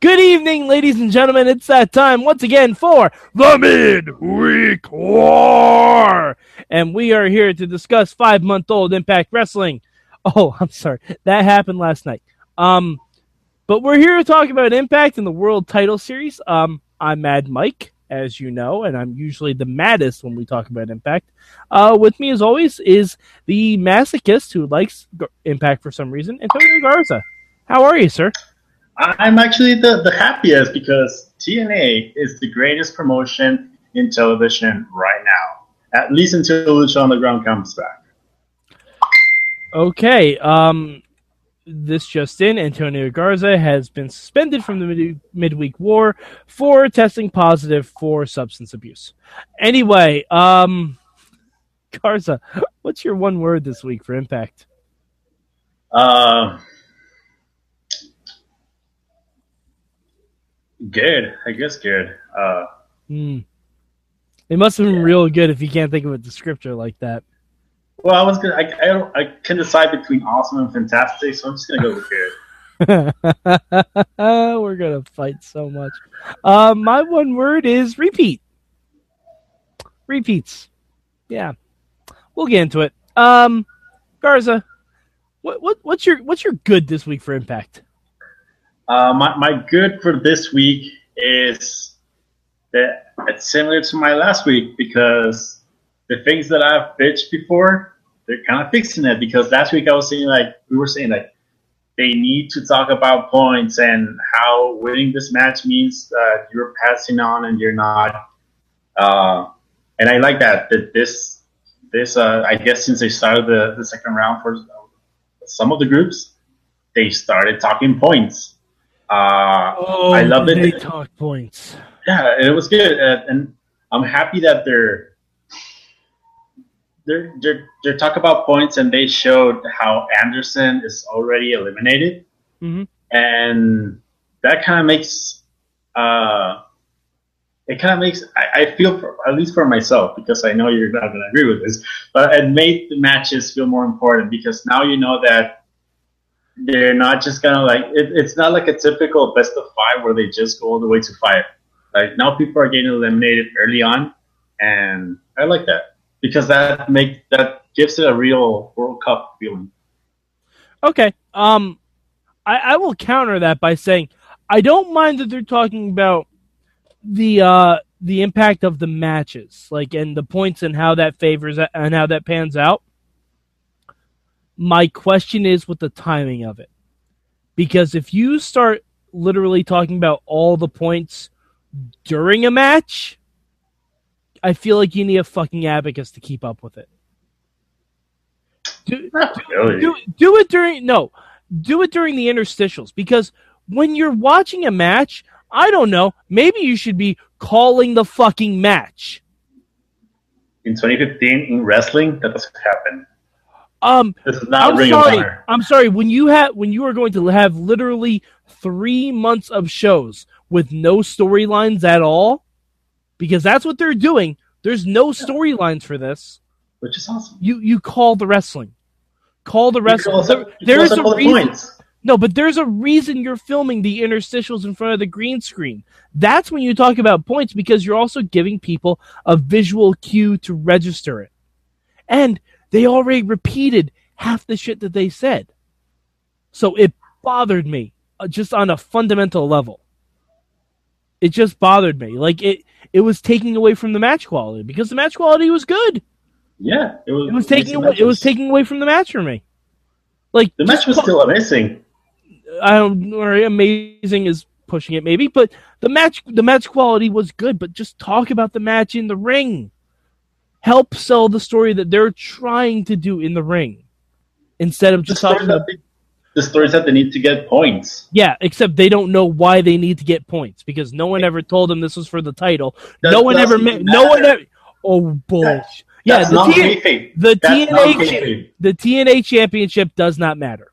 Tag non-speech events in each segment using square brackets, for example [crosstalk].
Good evening, ladies and gentlemen. It's that time once again for the Midweek War. And we are here to discuss five month old Impact Wrestling. Oh, [laughs] I'm sorry. That happened last night. Um, but we're here to talk about Impact and the World Title Series. Um, I'm Mad Mike, as you know, and I'm usually the maddest when we talk about Impact. Uh, with me, as always, is the masochist who likes Impact for some reason, Antonio Garza. How are you, sir? I'm actually the, the happiest because TNA is the greatest promotion in television right now, at least until Lucha Underground comes back. Okay. Um, this just in: Antonio Garza has been suspended from the mid- midweek war for testing positive for substance abuse. Anyway, um, Garza, what's your one word this week for Impact? Uh, Good, I guess. Good. Uh, mm. It must have been yeah. real good if you can't think of a descriptor like that. Well, I was gonna. I, I don't. I can decide between awesome and fantastic, so I'm just gonna go with good. [laughs] We're gonna fight so much. Uh, my one word is repeat. Repeats. Yeah, we'll get into it. Um, Garza, what what what's your what's your good this week for Impact? Uh, my, my good for this week is that it's similar to my last week because the things that I've bitched before, they're kind of fixing it. Because last week I was saying like we were saying like they need to talk about points and how winning this match means that you're passing on and you're not. Uh, and I like that that this this uh, I guess since they started the, the second round for some of the groups, they started talking points uh, oh, I love it. They talk points. Yeah, it was good, uh, and I'm happy that they're they're they're they're talk about points, and they showed how Anderson is already eliminated, mm-hmm. and that kind of makes uh, it kind of makes I, I feel for, at least for myself because I know you're not going to agree with this, but it made the matches feel more important because now you know that they're not just gonna like it, it's not like a typical best of five where they just go all the way to five. Like now people are getting eliminated early on, and I like that because that make that gives it a real World Cup feeling. Okay, um, I, I will counter that by saying I don't mind that they're talking about the uh the impact of the matches, like and the points and how that favors and how that pans out. My question is with the timing of it. Because if you start literally talking about all the points during a match, I feel like you need a fucking abacus to keep up with it. Do, [laughs] really. do, do it during no, do it during the interstitials because when you're watching a match, I don't know, maybe you should be calling the fucking match. In 2015 in wrestling, that doesn't happen. Um, this is not I'm Ring sorry. of Honor. I'm sorry. When you have when you are going to have literally three months of shows with no storylines at all, because that's what they're doing. There's no storylines for this, which is awesome. You you call the wrestling, call the wrestling. There, there's a reason. Points. No, but there's a reason you're filming the interstitials in front of the green screen. That's when you talk about points because you're also giving people a visual cue to register it. And they already repeated half the shit that they said. So it bothered me uh, just on a fundamental level. It just bothered me. Like it it was taking away from the match quality because the match quality was good. Yeah, it was, it was taking away, it was taking away from the match for me. Like the match was still amazing. I don't know, amazing is pushing it maybe, but the match the match quality was good, but just talk about the match in the ring help sell the story that they're trying to do in the ring instead of just the talking about the, the stories that they need to get points. Yeah, except they don't know why they need to get points because no one ever told them this was for the title. That no one ever doesn't. No one ever. Oh bullshit! Yeah, the, T- the TNA cha- the TNA championship does not matter.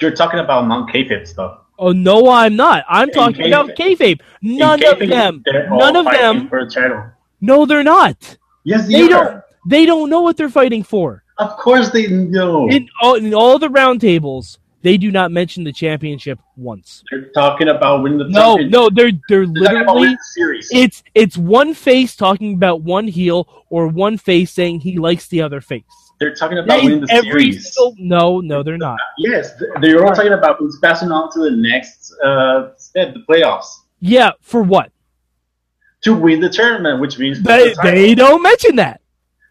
You're talking about non kayfabe stuff. Oh no, I'm not. I'm In talking about kayfabe. None of them. None of them. for a title. No, they're not. Yes, They they, don't. They don't know what they're fighting for. Of course they know. In all, in all the roundtables, they do not mention the championship once. They're talking about winning the No, championship. no, they're they're They're literally the it's it's one face talking about one heel or one face saying he likes the other face. They're talking about winning the Every series. single no, no, they're not. Yes, they're all talking about who's passing on to the next uh, step, the playoffs, Yeah, for what? To win the tournament, which means They the they don't mention that.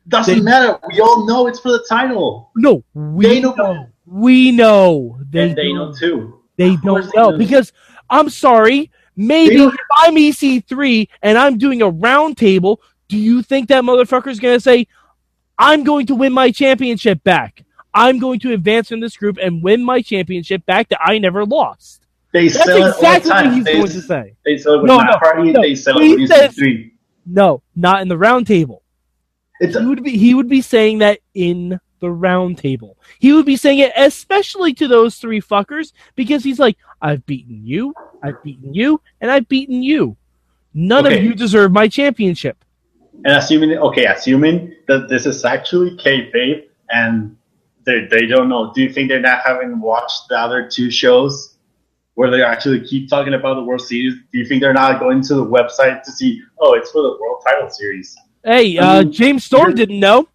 doesn't they- matter. We all know it's for the title. No, we They know. know. We know. They and they know too. They don't know know. because I'm sorry. Maybe if I'm EC3 and I'm doing a round table, do you think that motherfucker's going to say, I'm going to win my championship back? I'm going to advance in this group and win my championship back that I never lost. They That's sell exactly it all the what time. he's they, going to say. They sell it with No, no, no. They sell He it with says- EC3. No, not in the round table. It's He would be he would be saying that in the round table. He would be saying it especially to those three fuckers because he's like, I've beaten you, I've beaten you, and I've beaten you. None of you deserve my championship. and assuming okay, assuming that this is actually kayfabe and they they don't know. Do you think they're not having watched the other two shows where they actually keep talking about the World Series? Do you think they're not going to the website to see? Oh, it's for the World Title Series. Hey, I uh, James Storm didn't know.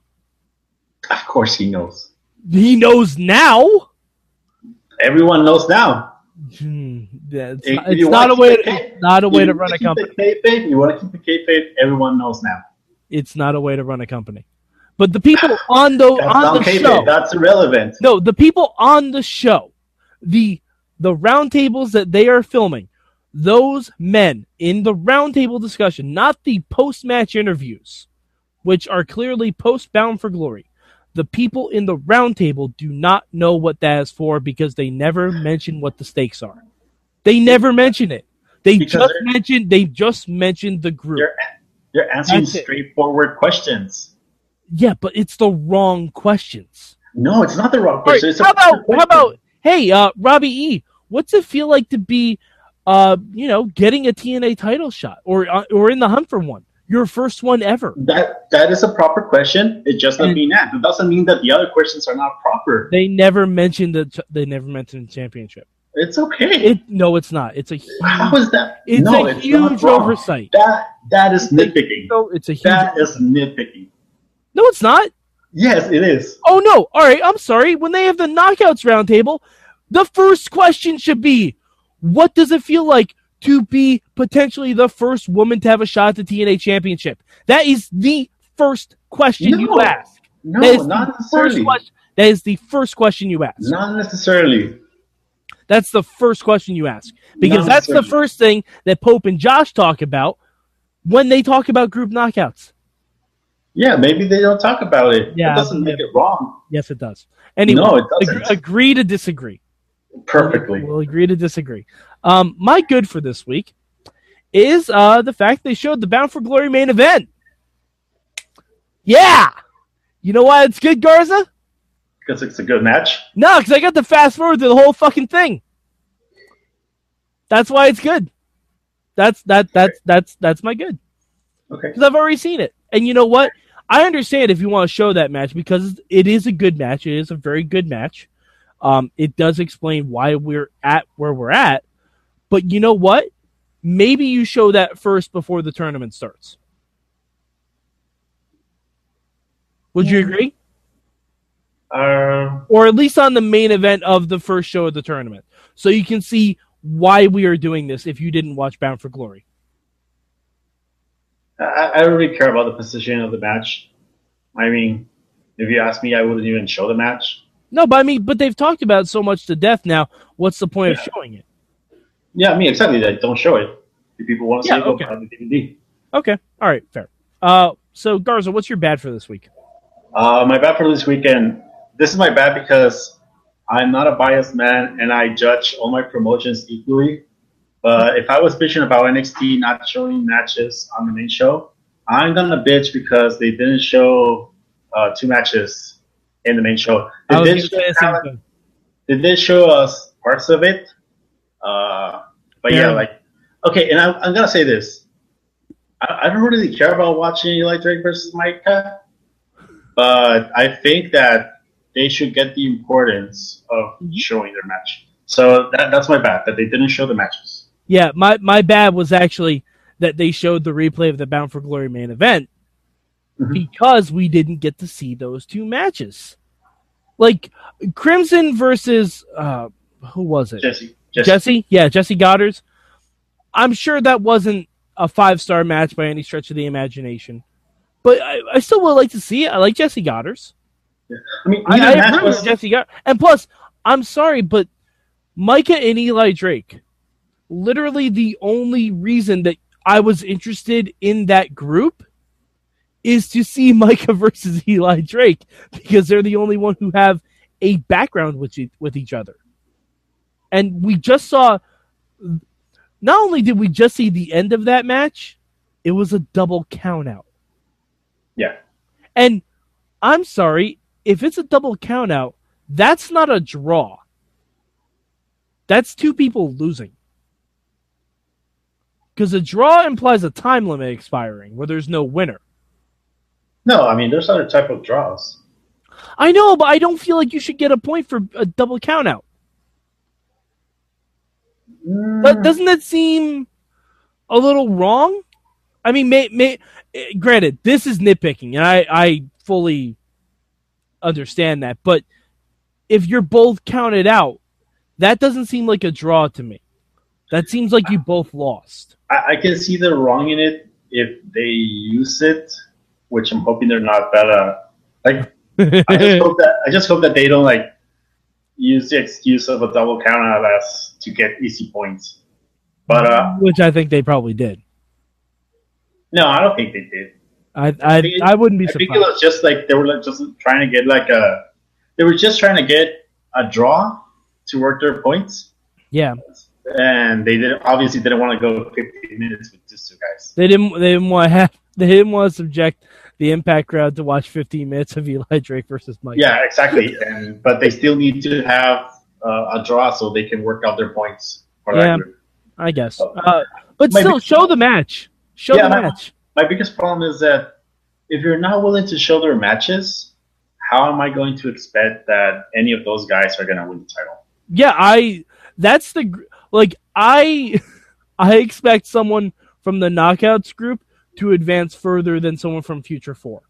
Of course, he knows. He knows now. Everyone knows now. Hmm, yeah, it's not, it's not a way. To, it's not a way to run a company. kayfabe, you want to keep the kayfabe. Everyone knows now. It's not a way to run a company. But the people [sighs] on the on the show, That's irrelevant. No, the people on the show, the the roundtables that they are filming, those men in the roundtable discussion, not the post match interviews, which are clearly post bound for glory. The people in the roundtable do not know what that is for because they never mention what the stakes are. They never mention it. They Because just mentioned they just mentioned the group. You're you're answering That's it. straightforward questions. Yeah, but it's the wrong questions. No, it's not the wrong All right, how about question. how about hey, uh, Robbie E, what's it feel like to be, uh, you know, getting a TNA title shot or uh, or in the hunt for one, your first one ever? that? That is a proper question. It just doesn't And- being asked. It doesn't mean that the other questions are not proper. They never mentioned the they never mentioned the championship. It's okay. It no, it's not. It's a huge, How is that? it's no, a it's huge oversight. That that is nitpicking. No, it's a huge. That is nitpicking. no, it's not. Yes, it is. Oh no! All right, I'm sorry. When they have the knockouts roundtable, the first question should be, "What does it feel like to be potentially the first woman to have a shot at the TNA Championship?" That is the first question you ask. No, That is not the necessarily. first question. That is the first question you ask. Not necessarily. That's the first question you ask because that's the first thing that Pope and Josh talk about when they talk about group knockouts. Yeah, maybe they don't talk about it. Yeah, it doesn't make it wrong. Yes, it does. Anyway, No, it doesn't. agree to disagree. Perfectly. We'll agree to disagree. Um, my good for this week is uh, the fact they showed the Bound for Glory main event. Yeah. You know why it's good, Garza? Because it's a good match. No, because I got to fast forward to the whole fucking thing. That's why it's good. That's that that's that's that's my good Okay. because I've already seen it. And you know what? I understand if you want to show that match because it is a good match. It is a very good match. Um, it does explain why we're at where we're at. But you know what? Maybe you show that first before the tournament starts. Would you agree? Um, Or at least on the main event of the first show of the tournament. So you can see why we are doing this if you didn't watch Bound for Glory. I, I don't really care about the position of the match. I mean, if you ask me, I wouldn't even show the match. No, but I mean, but they've talked about it so much to death now. What's the point of showing it? Yeah, I mean, exactly. That don't show it. If people want to Yeah, see it, go okay. the DVD. Okay. All right. Fair. Uh, so Garza, what's your bad for this week? Uh, my bad for this weekend. This is my bad because I'm not a biased man, and I judge all my promotions equally. But if I was bitching about NXT not showing matches on the main show, I'm gonna bitch because they didn't show uh, two matches in the main show. They did, gonna say the show, thing. they show us parts of it, uh, but yeah, Yeah. like okay. And I'm, I'm gonna say this: I, I don't really care about watching Eli Drake versus Micah, but I think that they should get the importance of showing their match. So that, that's my bad that they didn't show the matches. Yeah, my my bad was actually that they showed the replay of the Bound for Glory main event Mhm. because we didn't get to see those two matches. Like Crimson versus uh who was it? Jesse, Jesse, Jesse? Yeah, Jessie Godderz. I'm sure that wasn't a five star match by any stretch of the imagination. But I, I still would like to see it. I like Jessie Godderz. I mean, I, I agree was- with Jessie Godderz. And plus, I'm sorry, but Micah and Eli Drake, literally the only reason that I was interested in that group is to see [laughs] Micah versus Eli Drake because they're the only one who have a background with e- with each other. And we just saw not only did we just see the end of that match, it was a double count out. Yeah. And I'm sorry, if it's a double count out, that's not a draw. That's two people losing. Because a draw implies a time limit expiring where there's no winner. No, I mean, there's other type of draws. I know, but I don't feel like you should get a point for a double count out. Mm, But doesn't that seem a little wrong? I mean, may, may, eh, granted, this is nitpicking, and I, I fully understand that. But if you're both counted out, that doesn't seem like a draw to me. That seems like you both lost. I, I can see the wrong in it if they use it, which I'm hoping they're not. But uh, like, I just [laughs] hope that I just hope that they don't like use the excuse of a double count out as to get easy points. But uh, Which I think they probably did. no, I don't think they did. I I, it- I wouldn't be I think it surprised. was just like they were like just trying to get like a. They were just trying to get a draw to work their points, Yeah, and they did obviously didn't want to go 15 minutes with just two guys. they didn't they didn't want to have [laughs] didn't want to subject the Impact crowd to watch 15 minutes of Eli Drake versus Mike. Yeah, exactly. [laughs] And but they still need to have uh, a draw so they can work out their points for Yeah. I guess. Uh, but still, show the match. Show Yeah, the match. My biggest problem is that if you're not willing to show their matches, how am I going to expect that any of those guys are going to win the title? Yeah, I. That's the like I. [laughs] I expect someone from the knockouts group to advance further than someone from Future Four.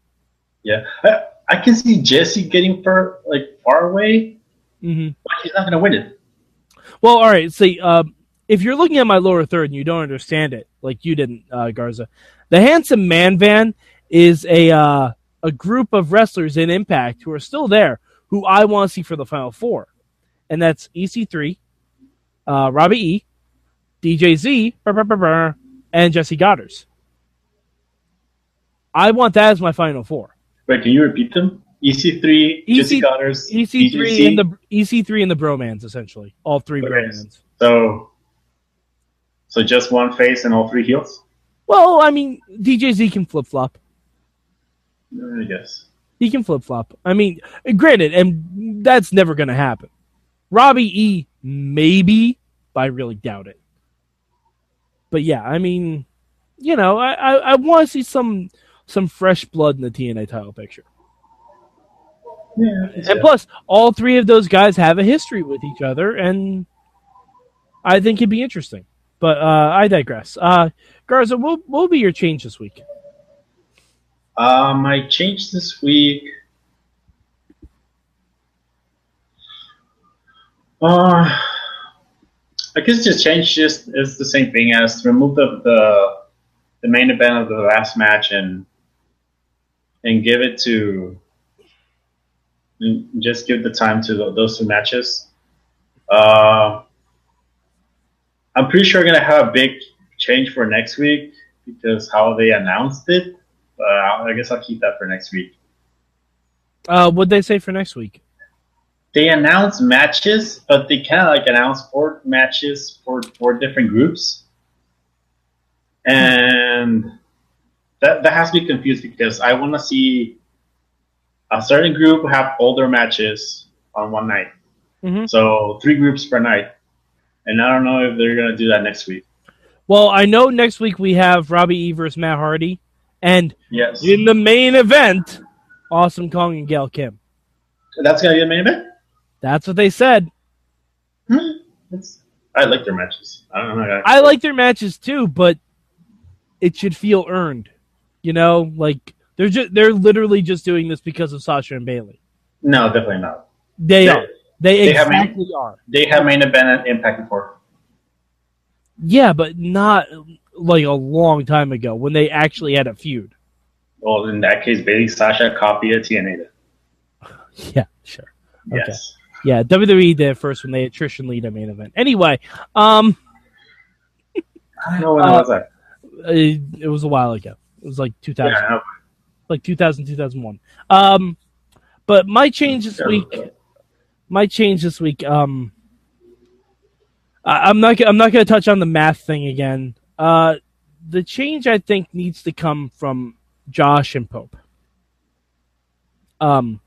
Yeah, I, I can see Jesse getting far like far away, hmm but he's not going to win it. Well, all right. See, um, if you're looking at my lower third and you don't understand it, like you didn't, uh, Garza, the Handsome Man Van is a uh, a group of wrestlers in Impact who are still there, who I want to see for the Final Four, and that's EC3, uh, Robbie E, DJ Z, brr, brr, brr, brr, and Jessie Godderz. I want that as my Final Four. Wait, can you repeat them? EC3, EC Jessie Godderz, EC3 DJZ. and the EC3 and the Bromans, essentially, all three Okay. Bromans. so so just one face and all three heels. Well, I mean, DJ Z can flip flop. Mm, I guess. He can flip flop. I mean, granted, and that's never going to happen. Robbie E, maybe, but I really doubt it. But yeah, I mean, you know, I, I, I want to see some some fresh blood in the TNA title picture. Yeah. And plus, all three of those guys have a history with each other, and I think it'd be interesting. But uh, I digress. Uh, Garza, what will be your change this week? Uh, my change this week. Uh, I guess just change just is the same thing as remove the, the the main event of the last match and and give it to just give the time to those two matches. Uh, I'm pretty sure I'm gonna have a big change for next week because how they announced it. But I guess I'll keep that for next week. Uh, what'd they say for next week? they announce matches, but they kind of like announce four matches for four different groups, and that that has to be confused because I want to see a certain group have all their matches on one night. Mhm. So three groups per night, and I don't know if they're gonna do that next week. Well, I know next week we have Robbie E versus Matt Hardy, and Yes, in the main event, Awesome Kong and Gail Kim. that's gonna be the main event. That's what they said. Hmm. I like their matches. I don't know. I like their matches too, but it should feel earned. You know, like they're just they're literally just doing this because of Sasha and Bailey. no, definitely not. They They- are. They, they have exactly are. They have main event at Impact before. Yeah, but not like a long time ago when they actually had a feud. Well, in that case, Bailey Sasha copy of TNA. [laughs] Yeah, sure. Okay. Yes. Yeah, WWE did first when they had Trish and Lita main event. Anyway, um, I don't know when Uh, was that. it, it was a while ago. It was like 2000, Yeah, like 2000, 2001. Um, but my change this week, my change this week, um, I, I'm not, I'm not going to touch on the math thing again. Uh, the change I think needs to come from Josh and Pope. Um,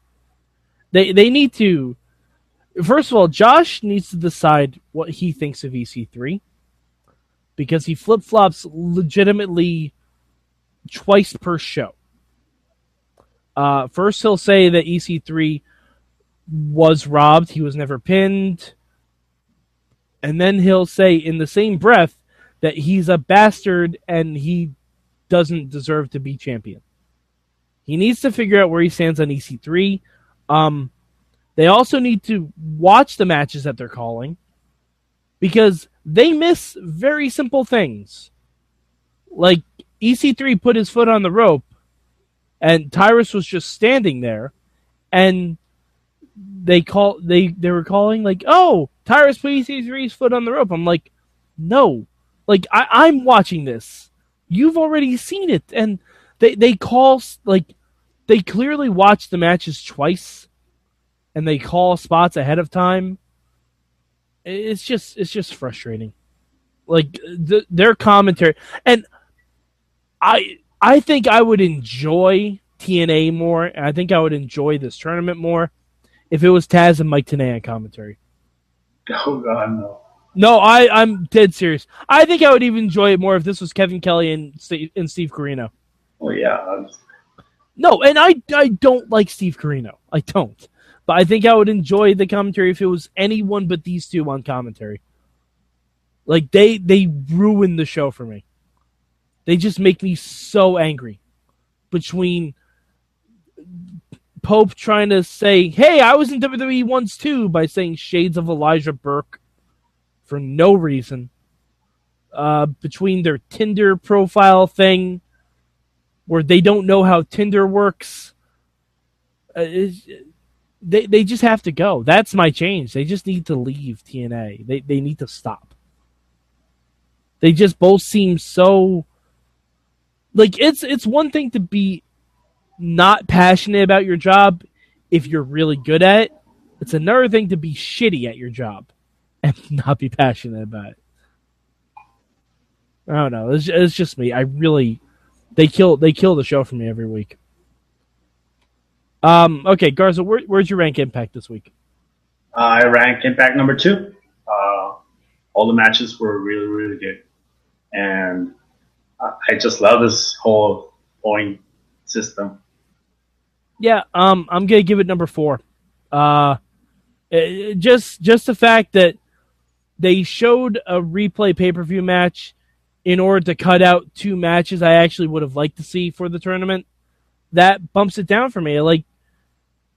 they they need to. First of all, Josh needs to decide what he thinks of EC3 because he flip flops legitimately twice per show. Uh, first, he'll say that EC3 was robbed, he was never pinned. And then he'll say, in the same breath, that he's a bastard and he doesn't deserve to be champion. He needs to figure out where he stands on EC3. Um, they also need to watch the matches that they're calling because they miss very simple things. Like EC3 put his foot on the rope and Tyrus was just standing there and they call they they were calling like, "Oh, Tyrus put EC3's foot on the rope." I'm like, "No. Like I I'm watching this. You've already seen it." And they they call like they clearly watch the matches twice and they call spots ahead of time it's just it's just frustrating like the, their commentary and i i think i would enjoy tna more and i think i would enjoy this tournament more if it was taz and mike Tenay on commentary [laughs] Oh God, no. no i i'm dead serious i think i would even enjoy it more if this was kevin kelly and steve, and steve corino Oh yeah. I'm- No, and I I don't like Steve Corino. I don't. But I think I would enjoy the commentary if it was anyone but these two on commentary. Like they they ruined the show for me. They just make me so angry. Between Pope trying to say, "Hey, I was in WWE once too," by saying shades of Elijah Burke for no reason. Uh, between their Tinder profile thing, where they don't know how Tinder works. Uh, they they just have to go. That's my change. They just need to leave TNA. They they need to stop. They just both seem so like it's it's one thing to be not passionate about your job if you're really good at it. It's another thing to be shitty at your job [laughs] and not be passionate about it. I don't know. It's, it's just me. I really they kill they kill the show for me every week. Um. Okay, Garza, where, where's your rank impact this week? I rank Impact number two. Uh, all the matches were really, really good, and I just love this whole point system. Yeah. Um. I'm gonna give it number four. Uh, it- just just the fact that they showed a replay pay per view match in order to cut out two matches I actually would have liked to see for the tournament. That bumps it down for me. Like,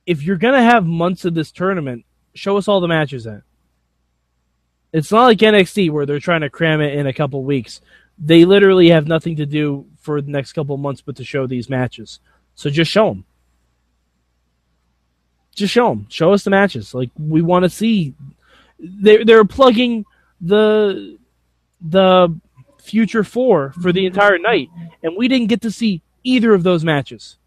if you're gonna have months of this tournament, show us all the matches in. It's not like NXT where they're trying to cram it in a couple weeks. They literally have nothing to do for the next couple months but to show these matches. So just show them. Just show them. Show us the matches. Like we want to see. They're they're plugging the the future four for the entire night, and we didn't get to see either of those matches.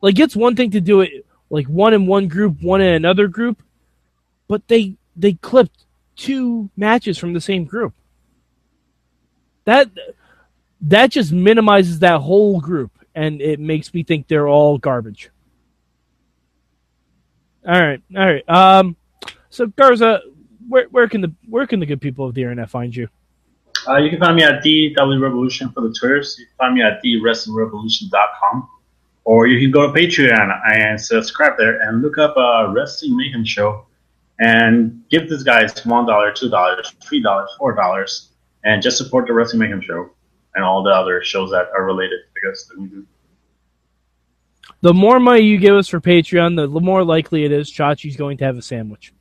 Like it's one thing to do it like one in one group, one in another group, but they they clipped two matches from the same group. That that just minimizes that whole group and it makes me think they're all garbage. All right, all right. Um, so Garza, where where can the where can the good people of the internet find you? Uh, you can find me at DW Revolution for the Twitters. You can find me at TheWrestlingRevolution.com. Or you can go to Patreon and subscribe there and look up a Wrestling Mayhem show and give these guys $1, $2, $3, $4 and just support the Wrestling Mayhem show and all the other shows that are related because we do. The more money you give us for Patreon, the more likely it is Chachi's going to have a sandwich.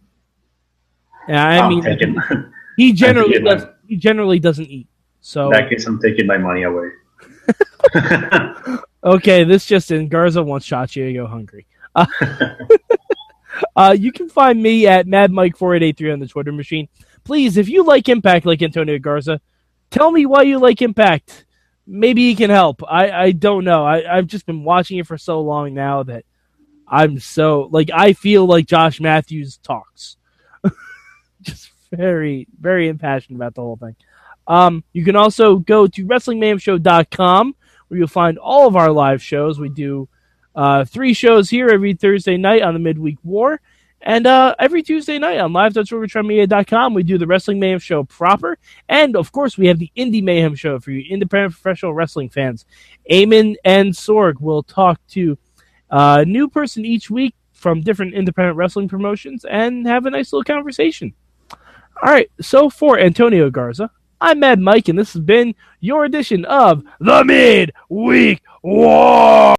Yeah, I I'm mean, taking, [laughs] he generally my- does. He generally doesn't eat. So in that case, I'm taking my money away. [laughs] [laughs] okay, this just in. Garza wants Chachi to go hungry. Uh, uh, you can find me at MadMike4883 on the Twitter machine. Please, if you like Impact like Antonio Garza, tell me why you like Impact. Maybe he can help. I, I don't know. I, I've just been watching it for so long now that I'm so like I feel like Josh Matthews talks. [laughs] just very, very impassioned about the whole thing. Um, you can also go to WrestlingMayhemShow.com where you'll find all of our live shows. We do uh, three shows here every Thursday night on the Midweek War. And uh, every Tuesday night on live.sorgatronmedia.com, we do the Wrestling Mayhem Show proper. And, of course, we have the Indie Mayhem Show for you independent professional wrestling fans. Eamon and Sorg will talk to uh, a new person each week from different independent wrestling promotions and have a nice little conversation. All right, so for Antonio Garza, I'm Mad Mike, and this has been your edition of the Midweek War.